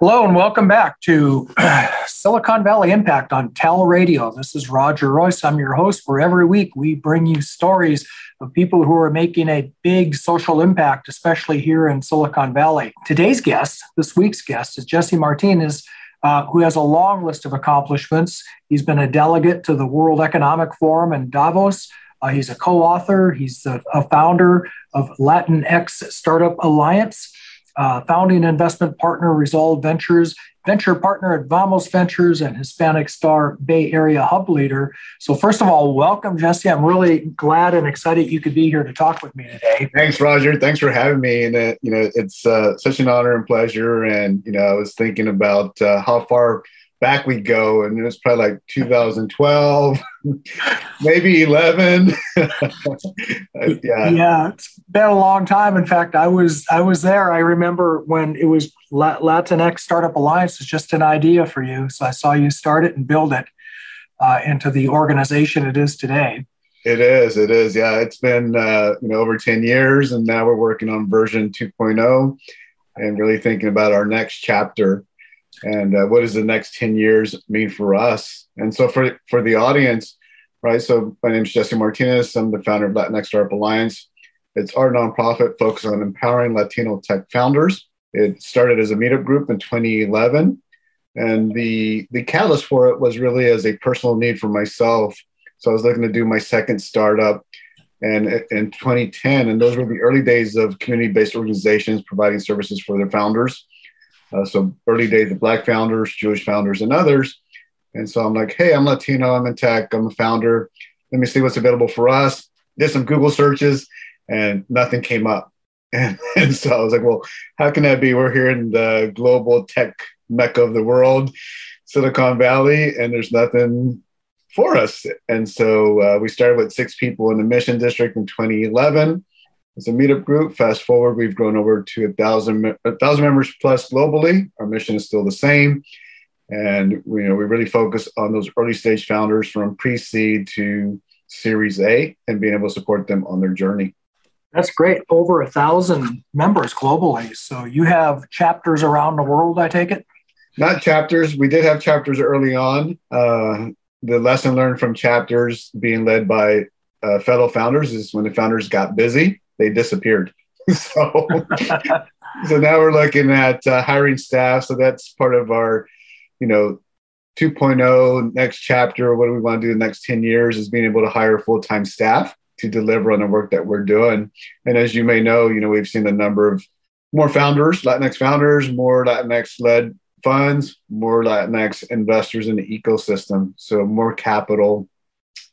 Hello and welcome back to Silicon Valley Impact on Tal Radio. This is Roger Royse. I'm your host, where every week we bring you stories of people who are making a big social impact, especially here in Silicon Valley. Today's guest, this week's guest, is Jesse Martinez, uh, who has a long list of accomplishments. He's been a delegate to the World Economic Forum in Davos. Uh, he's a co author, he's a, a founder of Latinx Startup Alliance uh, founding investment partner Resolve Ventures, venture partner at Vamos Ventures, and Hispanic Star Bay Area hub leader. So, first of all, welcome, Jesse. I'm really glad and excited you could be here to talk with me today. Thanks, Roger. Thanks for having me. And uh, you know, it's uh, such an honor and pleasure. And you know, I was thinking about uh, how far back we go, and it was probably like 2012, maybe 11. yeah, yeah, it's been a long time. In fact, I was I was there. I remember when it was Latinx Startup Alliance was just an idea for you, so I saw you start it and build it uh, into the organization it is today. It is. It is. Yeah, it's been uh, you know over 10 years, and now we're working on version 2.0 and really thinking about our next chapter and uh, what does the next 10 years mean for us? And so for for the audience right so my name is jesse martinez. I'm the founder of latinx startup alliance. It's our nonprofit focused on empowering latino tech founders. It started as a meetup group in 2011 and the the catalyst for it was really as a personal need for myself. So i was looking to do my second startup and in 2010 and those were the early days of community-based organizations providing services for their founders uh, so early days of Black founders, Jewish founders, and others. And so I'm like, hey, I'm Latino, I'm in tech, I'm a founder. Let me see what's available for us. Did some Google searches, and nothing came up. And, and so I was like, well, how can that be? We're here in the global tech mecca of the world, Silicon Valley, and there's nothing for us. And so uh, we started with six people in the Mission District in 2011 as a meetup group. Fast forward, we've grown over to a thousand, a thousand members plus globally. Our mission is still the same. And we, you know, we really focus on those early stage founders from pre-seed to Series A and being able to support them on their journey. That's great. Over a thousand members globally. So you have chapters around the world, I take it? Not chapters. We did have chapters early on. Uh, the lesson learned from chapters being led by uh, fellow founders is when the founders got busy, they disappeared. so, so now we're looking at uh, hiring staff. So that's part of our, you know, 2.0 next chapter. What do we want to do the next 10 years is being able to hire full time staff to deliver on the work that we're doing. And as you may know, you know, we've seen a number of more founders, Latinx founders, more Latinx led funds, more Latinx investors in the ecosystem. So more capital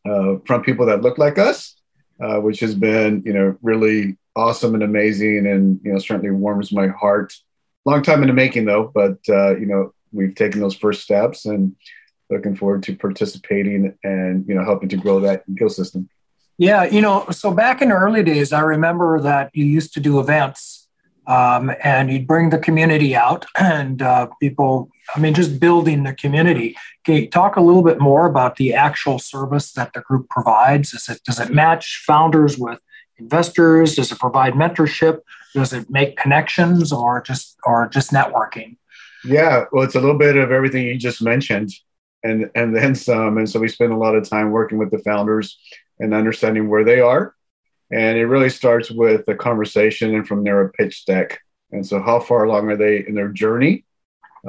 uh, from people that look like us uh, which has been you know really awesome and amazing, and you know certainly warms my heart. Long time in the making though, but uh, you know we've taken those first steps and looking forward to participating and you know helping to grow that ecosystem. Yeah, you know, so back in the early days, I remember that you used to do events um, and you'd bring the community out and uh, people i mean just building the community. Okay talk a little bit more about the actual service that the group provides. Is it does it match founders with investors? Does it provide mentorship? Does it make connections or just or just networking? Yeah well it's a little bit of everything you just mentioned and and then some. And so we spend a lot of time working with the founders and understanding where they are and it really starts with a conversation and from there a pitch deck. And so, how far along are they in their journey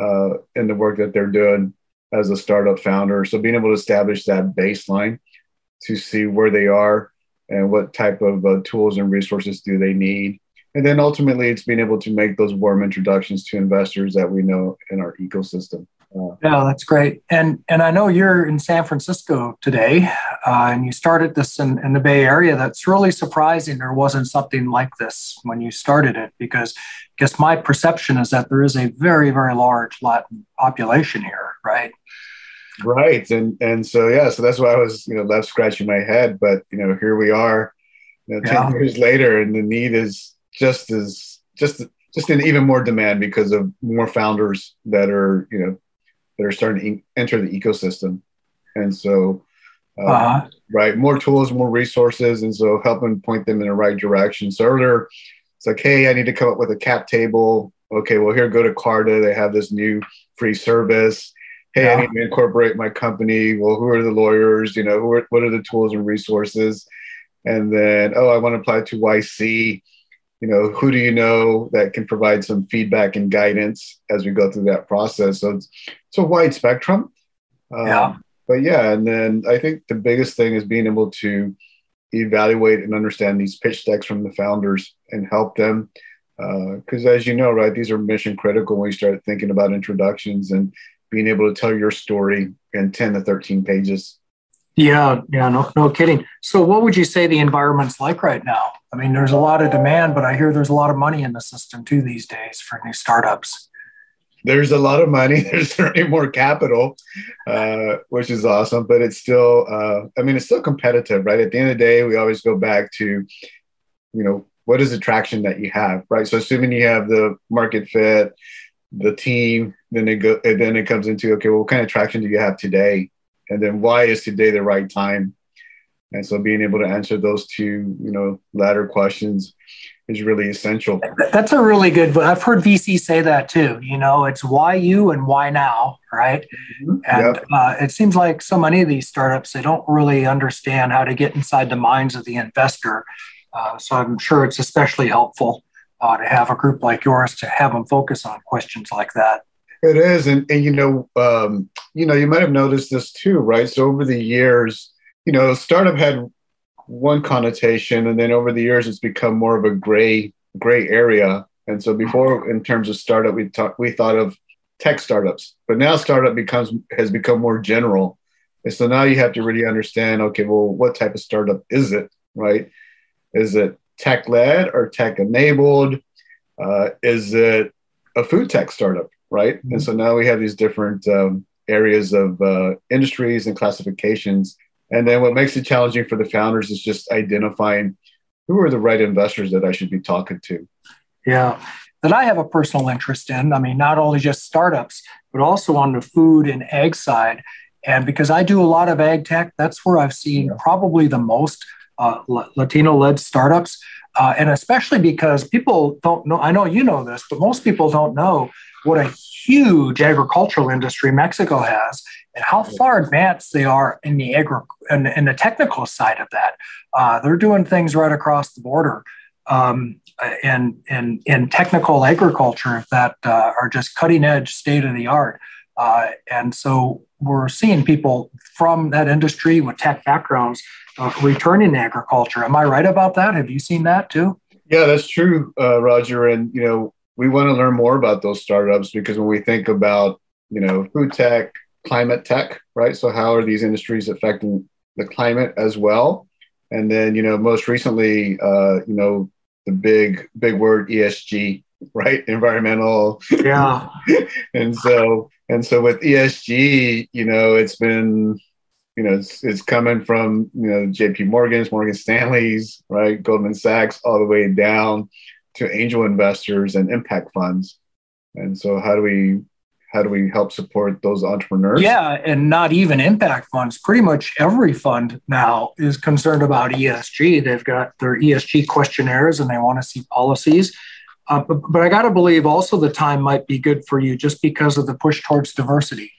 uh, in the work that they're doing as a startup founder? So, being able to establish that baseline to see where they are and what type of uh, tools and resources do they need. And then ultimately, it's being able to make those warm introductions to investors that we know in our ecosystem. Yeah, that's great. And and I know you're in San Francisco today, uh, and you started this in, in the Bay Area. That's really surprising. There wasn't something like this when you started it, because I guess my perception is that there is a very very large Latin population here, right? Right, and and so yeah, so that's why I was you know left scratching my head. But you know here we are, you know, ten yeah. years later, and the need is just as just just in even more demand because of more founders that are you know that are starting to enter the ecosystem. And so, uh, uh-huh. right, more tools, more resources, and so helping point them in the right direction. So earlier, it's like, hey, I need to come up with a cap table okay, well, here, go to Carta. They have this new free service. Hey, yeah. I need to incorporate my company. Well, who are the lawyers? You know, who are, what are the tools and resources? And then, oh, I want to apply to YC. You know, who do you know that can provide some feedback and guidance as we go through that process? So it's, it's a wide spectrum. Um, yeah. But yeah, and then I think the biggest thing is being able to evaluate and understand these pitch decks from the founders and help them because uh, as you know right these are mission critical when you start thinking about introductions and being able to tell your story in 10 to 13 pages yeah yeah no, no kidding so what would you say the environment's like right now i mean there's a lot of demand but i hear there's a lot of money in the system too these days for new startups there's a lot of money. There's certainly more capital, uh, which is awesome. But it's still, uh, I mean, it's still competitive, right? At the end of the day, we always go back to, you know, what is the traction that you have, right? So assuming you have the market fit, the team, then it go, then it comes into okay, well, what kind of traction do you have today, and then why is today the right time? And so being able to answer those two, you know, latter questions is really essential. That's a really good. One. I've heard VC say that too. You know, it's why you and why now, right? Mm-hmm. And yep. uh, it seems like so many of these startups they don't really understand how to get inside the minds of the investor. Uh, so I'm sure it's especially helpful uh, to have a group like yours to have them focus on questions like that. It is, and, and you know, um, you know, you might have noticed this too, right? So over the years, you know, startup had one connotation, and then over the years, it's become more of a gray gray area. And so before, in terms of startup, we talk, we thought of tech startups, but now startup becomes has become more general. And so now you have to really understand, okay, well, what type of startup is it, right? Is it tech led or tech enabled? Uh, is it a food tech startup, right? Mm-hmm. And so now we have these different um, areas of uh, industries and classifications and then what makes it challenging for the founders is just identifying who are the right investors that I should be talking to. Yeah, that I have a personal interest in. I mean, not only just startups, but also on the food and ag side. And because I do a lot of ag tech, that's where I've seen probably the most uh, Latino led startups. Uh, and especially because people don't know, I know you know this, but most people don't know what a huge agricultural industry Mexico has how far advanced they are in the agri- in, in the technical side of that. Uh, they're doing things right across the border um, in, in, in technical agriculture that uh, are just cutting edge, state of the art. Uh, and so we're seeing people from that industry with tech backgrounds uh, returning to agriculture. Am I right about that? Have you seen that too? Yeah, that's true, uh, Roger. And you know, we want to learn more about those startups because when we think about you know food tech, climate tech, right? So how are these industries affecting the climate as well? And then you know, most recently, uh, you know, the big big word ESG, right? Environmental. Yeah. and so and so with ESG, you know, it's been you know, it's, it's coming from, you know, JP Morgan's, Morgan Stanley's, right, Goldman Sachs, all the way down to angel investors and impact funds. And so how do we how do we help support those entrepreneurs? Yeah, and not even impact funds. Pretty much every fund now is concerned about ESG. They've got their ESG questionnaires and they want to see policies. Uh, but, but I got to believe also the time might be good for you just because of the push towards diversity.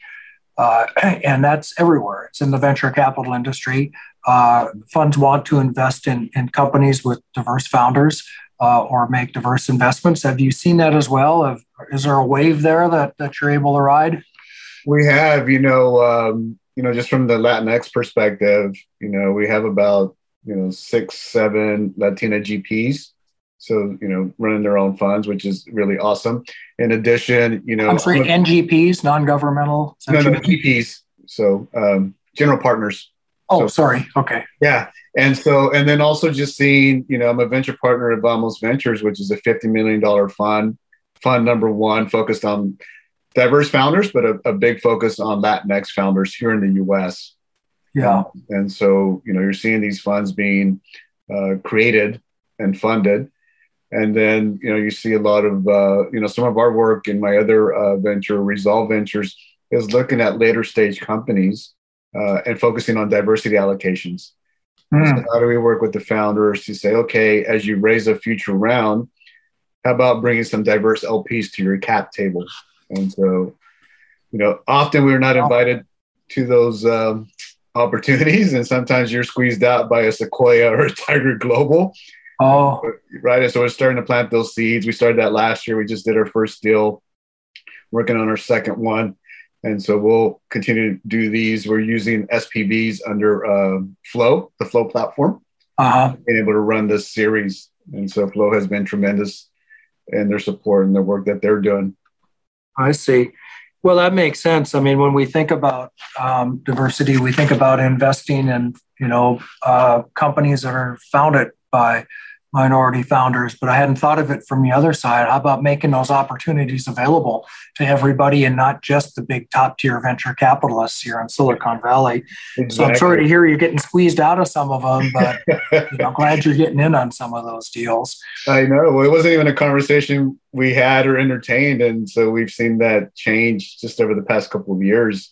Uh, and that's everywhere. It's in the venture capital industry. Uh, funds want to invest in, in companies with diverse founders uh, or make diverse investments. Have you seen that as well? is there a wave there that, that you're able to ride? We have, you know, um, you know, just from the Latinx perspective, you know, we have about you know six, seven Latina GPs so you know running their own funds which is really awesome in addition you know i'm sorry ngps non-governmental no, no, gps so um, general partners oh so, sorry. Okay. Yeah. And so and then also just seeing you know i'm a venture partner at vamos ventures which is a 50 million dollar fund fund number one focused on diverse founders but a, a big focus on latinx founders here in the us yeah. And so you know you're seeing these funds being uh, created and funded. And then you know you see a lot of uh, you know some of our work in my other uh, venture resolve ventures is looking at later stage companies uh, and focusing on diversity allocations mm. so how do we work with the founders to say okay as you raise a future round how about bringing some diverse LPs to your cap table? And so, you know, often we're not invited to those um, opportunities, and sometimes you're squeezed out by a Sequoia or a Tiger Global. Oh, right. And so we're starting to plant those seeds. We started that last year. We just did our first deal, working on our second one. And so we'll continue to do these. We're using SPVs under uh, Flow, the Flow platform, uh-huh. being able to run this series. And so Flow has been tremendous in their support and the work that they're doing. I see. Well, that makes sense. I mean, when we think about um, diversity, we think about investing in, you know, uh, companies that are founded by minority founders, but I hadn't thought of it from the other side. How about making those opportunities available to everybody and not just the big top tier venture capitalists here in Silicon Valley? Exactly. So I'm sorry to hear you're getting squeezed out of some of them, but you know, glad you're getting in on some of those deals. I know. Well, it wasn't even a conversation we had or entertained. And so we've seen that change just over the past couple of years.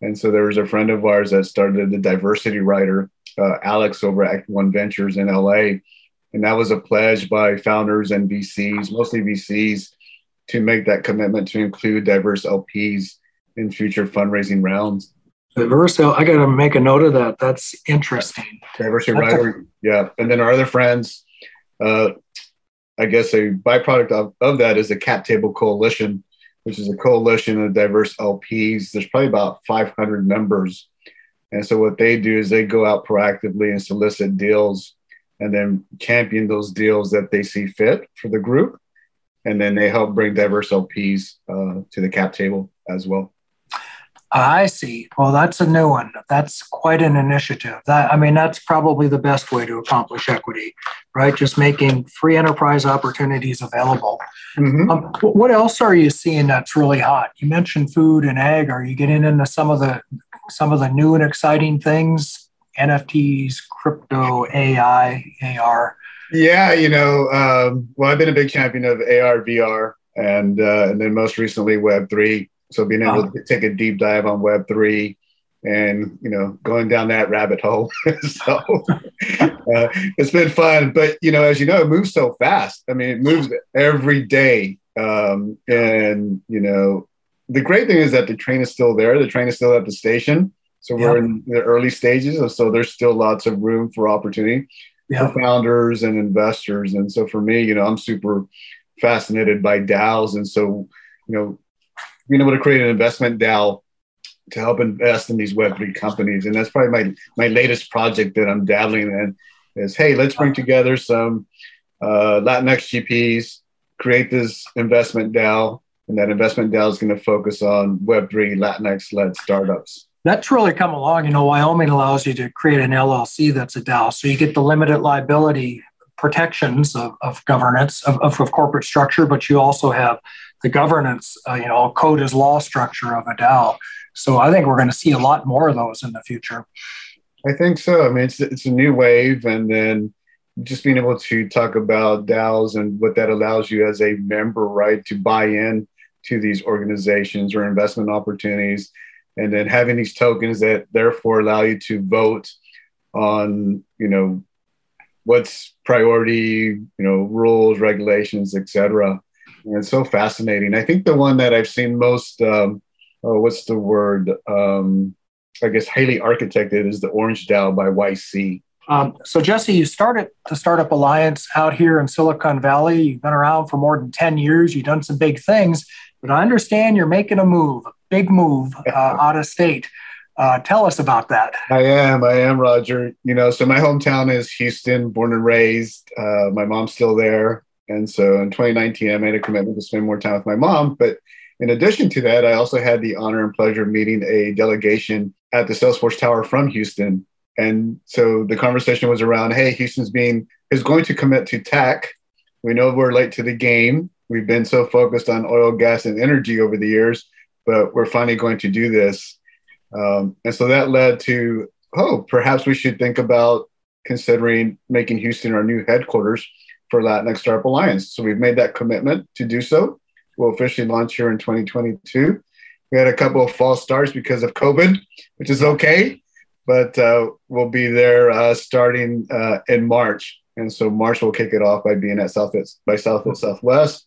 And so there was a friend of ours that started the diversity rider, uh, Alex over at One Ventures in LA and that was a pledge by founders and VCs, mostly VCs, to make that commitment to include diverse LPs in future fundraising rounds. Diverse, I got to make a note of that. That's interesting. Diversity rider, yeah. And then our other friends, uh, I guess a byproduct of, of that is the Cap Table Coalition, which is a coalition of diverse LPs. There's probably about 500 members. And so what they do is they go out proactively and solicit deals and then champion those deals that they see fit for the group. And then they help bring diverse LPs uh, to the cap table as well. I see. Well, that's a new one. That's quite an initiative. That I mean, that's probably the best way to accomplish equity, right? Just making free enterprise opportunities available. Mm-hmm. Um, what else are you seeing that's really hot? You mentioned food and ag. Are you getting into some of the some of the new and exciting things NFTs, crypto, AI, AR? Yeah, you know, um, well, I've been a big champion of AR, VR, and uh, and then most recently Web three. So being able to take a deep dive on Web three, and you know, going down that rabbit hole. so uh, it's been fun, but you know, as you know, it moves so fast. I mean, it moves every day, um, and you know, the great thing is that the train is still there. The train is still at the station so we're in the early stages, and so there's still lots of room for opportunity for founders and investors. And so for me, you know, I'm super fascinated by DAOs, and so you know, being able to create an investment DAO to help invest in these Web3 companies, and that's probably my my latest project that I'm dabbling in. Is hey, let's bring together some uh, Latinx GPs, create this investment DAO, and that investment DAO is going to focus on Web3 Latinx led startups that's really come along. You know, Wyoming allows you to create an LLC that's a DAO. So you get the limited liability protections of, of governance, of, of, of, corporate structure, but you also have the governance, uh, you know, code as law structure of a DAO. So I think we're going to see a lot more of those in the future. I think so. I mean, it's, it's a new wave. And then just being able to talk about DAOs and what that allows you as a member, right, to buy in to these organizations or investment opportunities and then having these tokens that therefore allow you to vote on you know what's priority you know rules regulations etc and it's so fascinating. I think the one that i've seen most um, oh, what's the word? Um, i guess highly architected is the orange dao by yc um, so jesse you started the startup alliance out here in silicon valley. You've been around for more than 10 years. You've done some big things but i understand you're making a move big move uh, out of state. Uh, tell us about that. I am. I am, Roger. You know, so my hometown is Houston, born and raised. Uh, my mom's still there. And so in 2019, I made a commitment to spend more time with my mom. But in addition to that, I also had the honor and pleasure of meeting a delegation at the Salesforce Tower from Houston. And so the conversation was around, hey, Houston's being is going to commit to tech. We know we're late to the game. We've been so focused on oil, gas, and energy over the years but we're finally going to do this. Um, and so that led to, oh, perhaps we should think about considering making Houston our new headquarters for Latinx Startup Alliance. So we've made that commitment to do so. We'll officially launch here in 2022. We had a couple of false starts because of COVID, which is okay, but uh, we'll be there uh, starting uh, in March. And so March will kick it off by being at South by South at Southwest,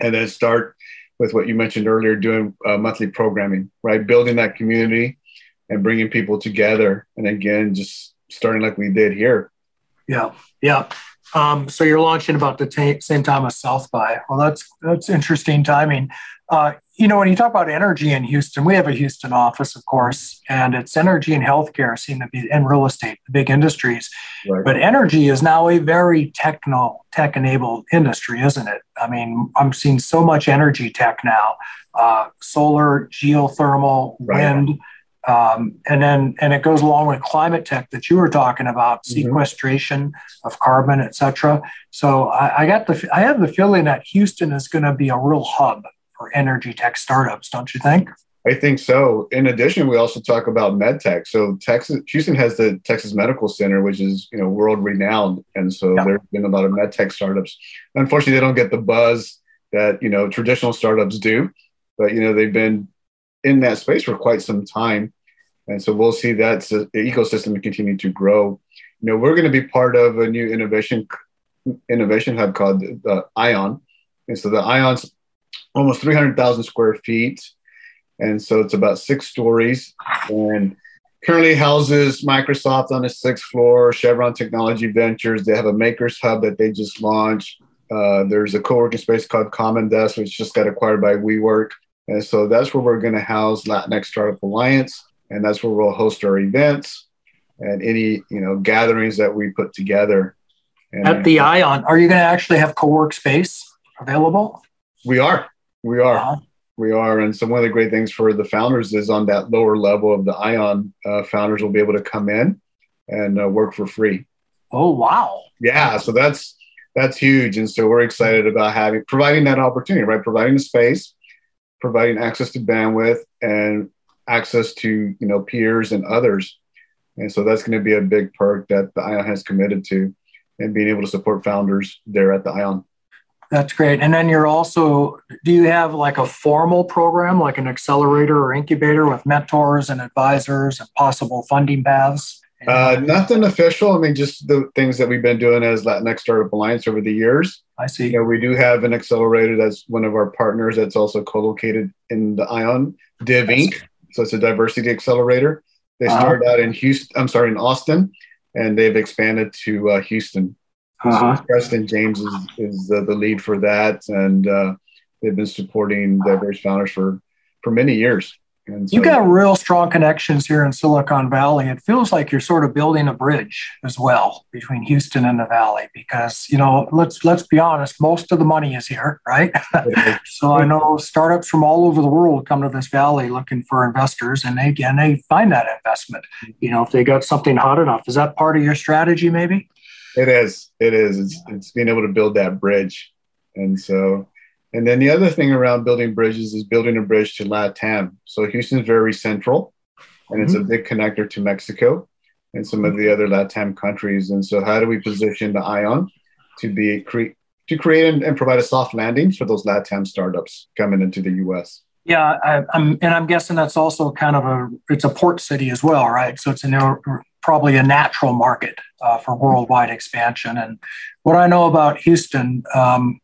and then start with what you mentioned earlier, doing uh, monthly programming, right? Building that community and bringing people together. And again, just starting like we did here. Yeah, yeah. Um, so you're launching about the t- same time as South by. Well, that's that's interesting timing. Uh, you know, when you talk about energy in Houston, we have a Houston office, of course, and it's energy and healthcare seem to be and real estate, the big industries. Right. But energy is now a very techno tech enabled industry, isn't it? I mean, I'm seeing so much energy tech now, uh, solar, geothermal, right. wind. Um, and then and it goes along with climate tech that you were talking about mm-hmm. sequestration of carbon et cetera so I, I got the i have the feeling that houston is going to be a real hub for energy tech startups, don't you think? I think so. In addition, we also talk about medtech. So Texas, Houston has the Texas Medical Center, which is you know world renowned, and so there's been a lot of medtech startups. Unfortunately, they don't get the buzz that you know traditional startups do, but you know they've been in that space for quite some time, and so we'll see that ecosystem continue to grow. You know, we're going to be part of a new innovation innovation hub called the Ion, and so the Ion's almost 300,000 square feet. And so it's about six stories and currently houses Microsoft on the sixth floor, Chevron Technology Ventures. They have a Makers Hub that they just launched. Uh, there's a co working space called Common Desk, which just got acquired by WeWork. And so that's where we're going to house Latinx Startup Alliance. And that's where we'll host our events and any you know gatherings that we put together. And At the Ion, are you going to actually have co-work space available? We are. We are. Uh-huh. We are. And so one of the great things for the founders is on that lower level of the Ion, uh, founders will be able to come in and uh, work for free. Oh, wow. Yeah. So that's, that's huge. And so we're excited about having, providing that opportunity, right? Providing the space, providing access to bandwidth and access to, you know, peers and others. And so that's going to be a big perk that the ION has committed to and being able to support founders there at the ION. That's great. And then you're also, do you have like a formal program, like an accelerator or incubator with mentors and advisors and possible funding paths? Uh, nothing official. I mean, just the things that we've been doing as Latinx Startup Alliance over the years. I see. You know, we do have an accelerator that's one of our partners that's also co-located in the ION DivInc. So it's a diversity accelerator. They uh-huh. started out in Houston. I'm sorry, in Austin, and they've expanded to uh, Houston. Uh-huh. So Preston James is, is the, the lead for that, and uh, they've been supporting diverse founders for for many years. And so, you got real strong connections here in Silicon Valley. It feels like you're sort of building a bridge as well between Houston and the Valley, because you know, let's let's be honest, most of the money is here, right? so I know startups from all over the world come to this valley looking for investors, and they again they find that investment. You know, if they got something hot enough, is that part of your strategy, maybe? It is. It is. It's, it's being able to build that bridge. And so, and then the other thing around building bridges is building a bridge to LATAM. So Houston's very central and mm-hmm. it's a mm-hmm. big connector to Mexico and some of the other LATAM countries. And so how do we position the ION to be cre- to create and, and provide a soft landing for those LATAM startups coming into the US? Yeah, I, am and I'm guessing that's also kind of a it's a port city as well, right? So it's a probably a natural market uh, for worldwide expansion. And what I know about Houston, um,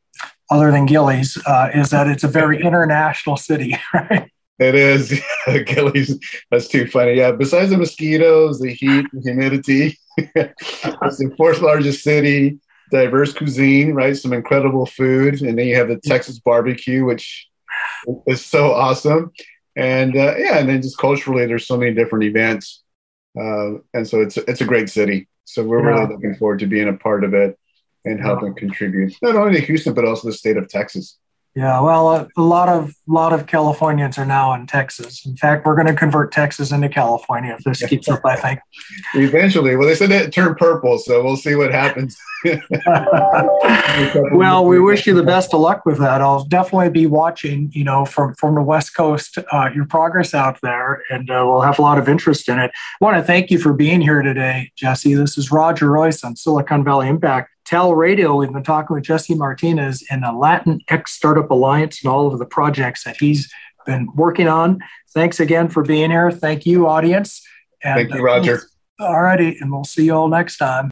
other than Gilley's, uh, is that it's a very international city, right? It is. Gilley's, that's too funny. Yeah, besides the mosquitoes, the heat, the humidity, it's the fourth largest city, diverse cuisine, right? Some incredible food. And then you have the Texas barbecue, which is so awesome. And uh, yeah, and then just culturally, there's so many different events. Uh, and so it's it's a great city. So we're yeah. really looking forward to being a part of it and helping contribute not only to Houston but also the state of Texas. Yeah, well, a, a, lot of lot of Californians are now in Texas. In fact, we're going to convert Texas into California if this keeps up. I think eventually. Well, they said it turned purple, so we'll see what happens. well, we wish you the best of luck with that. I'll definitely be watching, you know, from from the West Coast, uh, your progress out there, and uh, we'll have a lot of interest in it. I want to thank you for being here today, Jesse. This is Roger Royse on Silicon Valley Impact. Tal Radio, we've been talking with Jesse Martinez in the Latin X Startup Alliance and all of the projects that he's been working on. Thanks again for being here. Thank you, audience. And, Thank you, Roger. Uh, all righty, and we'll see you all next time.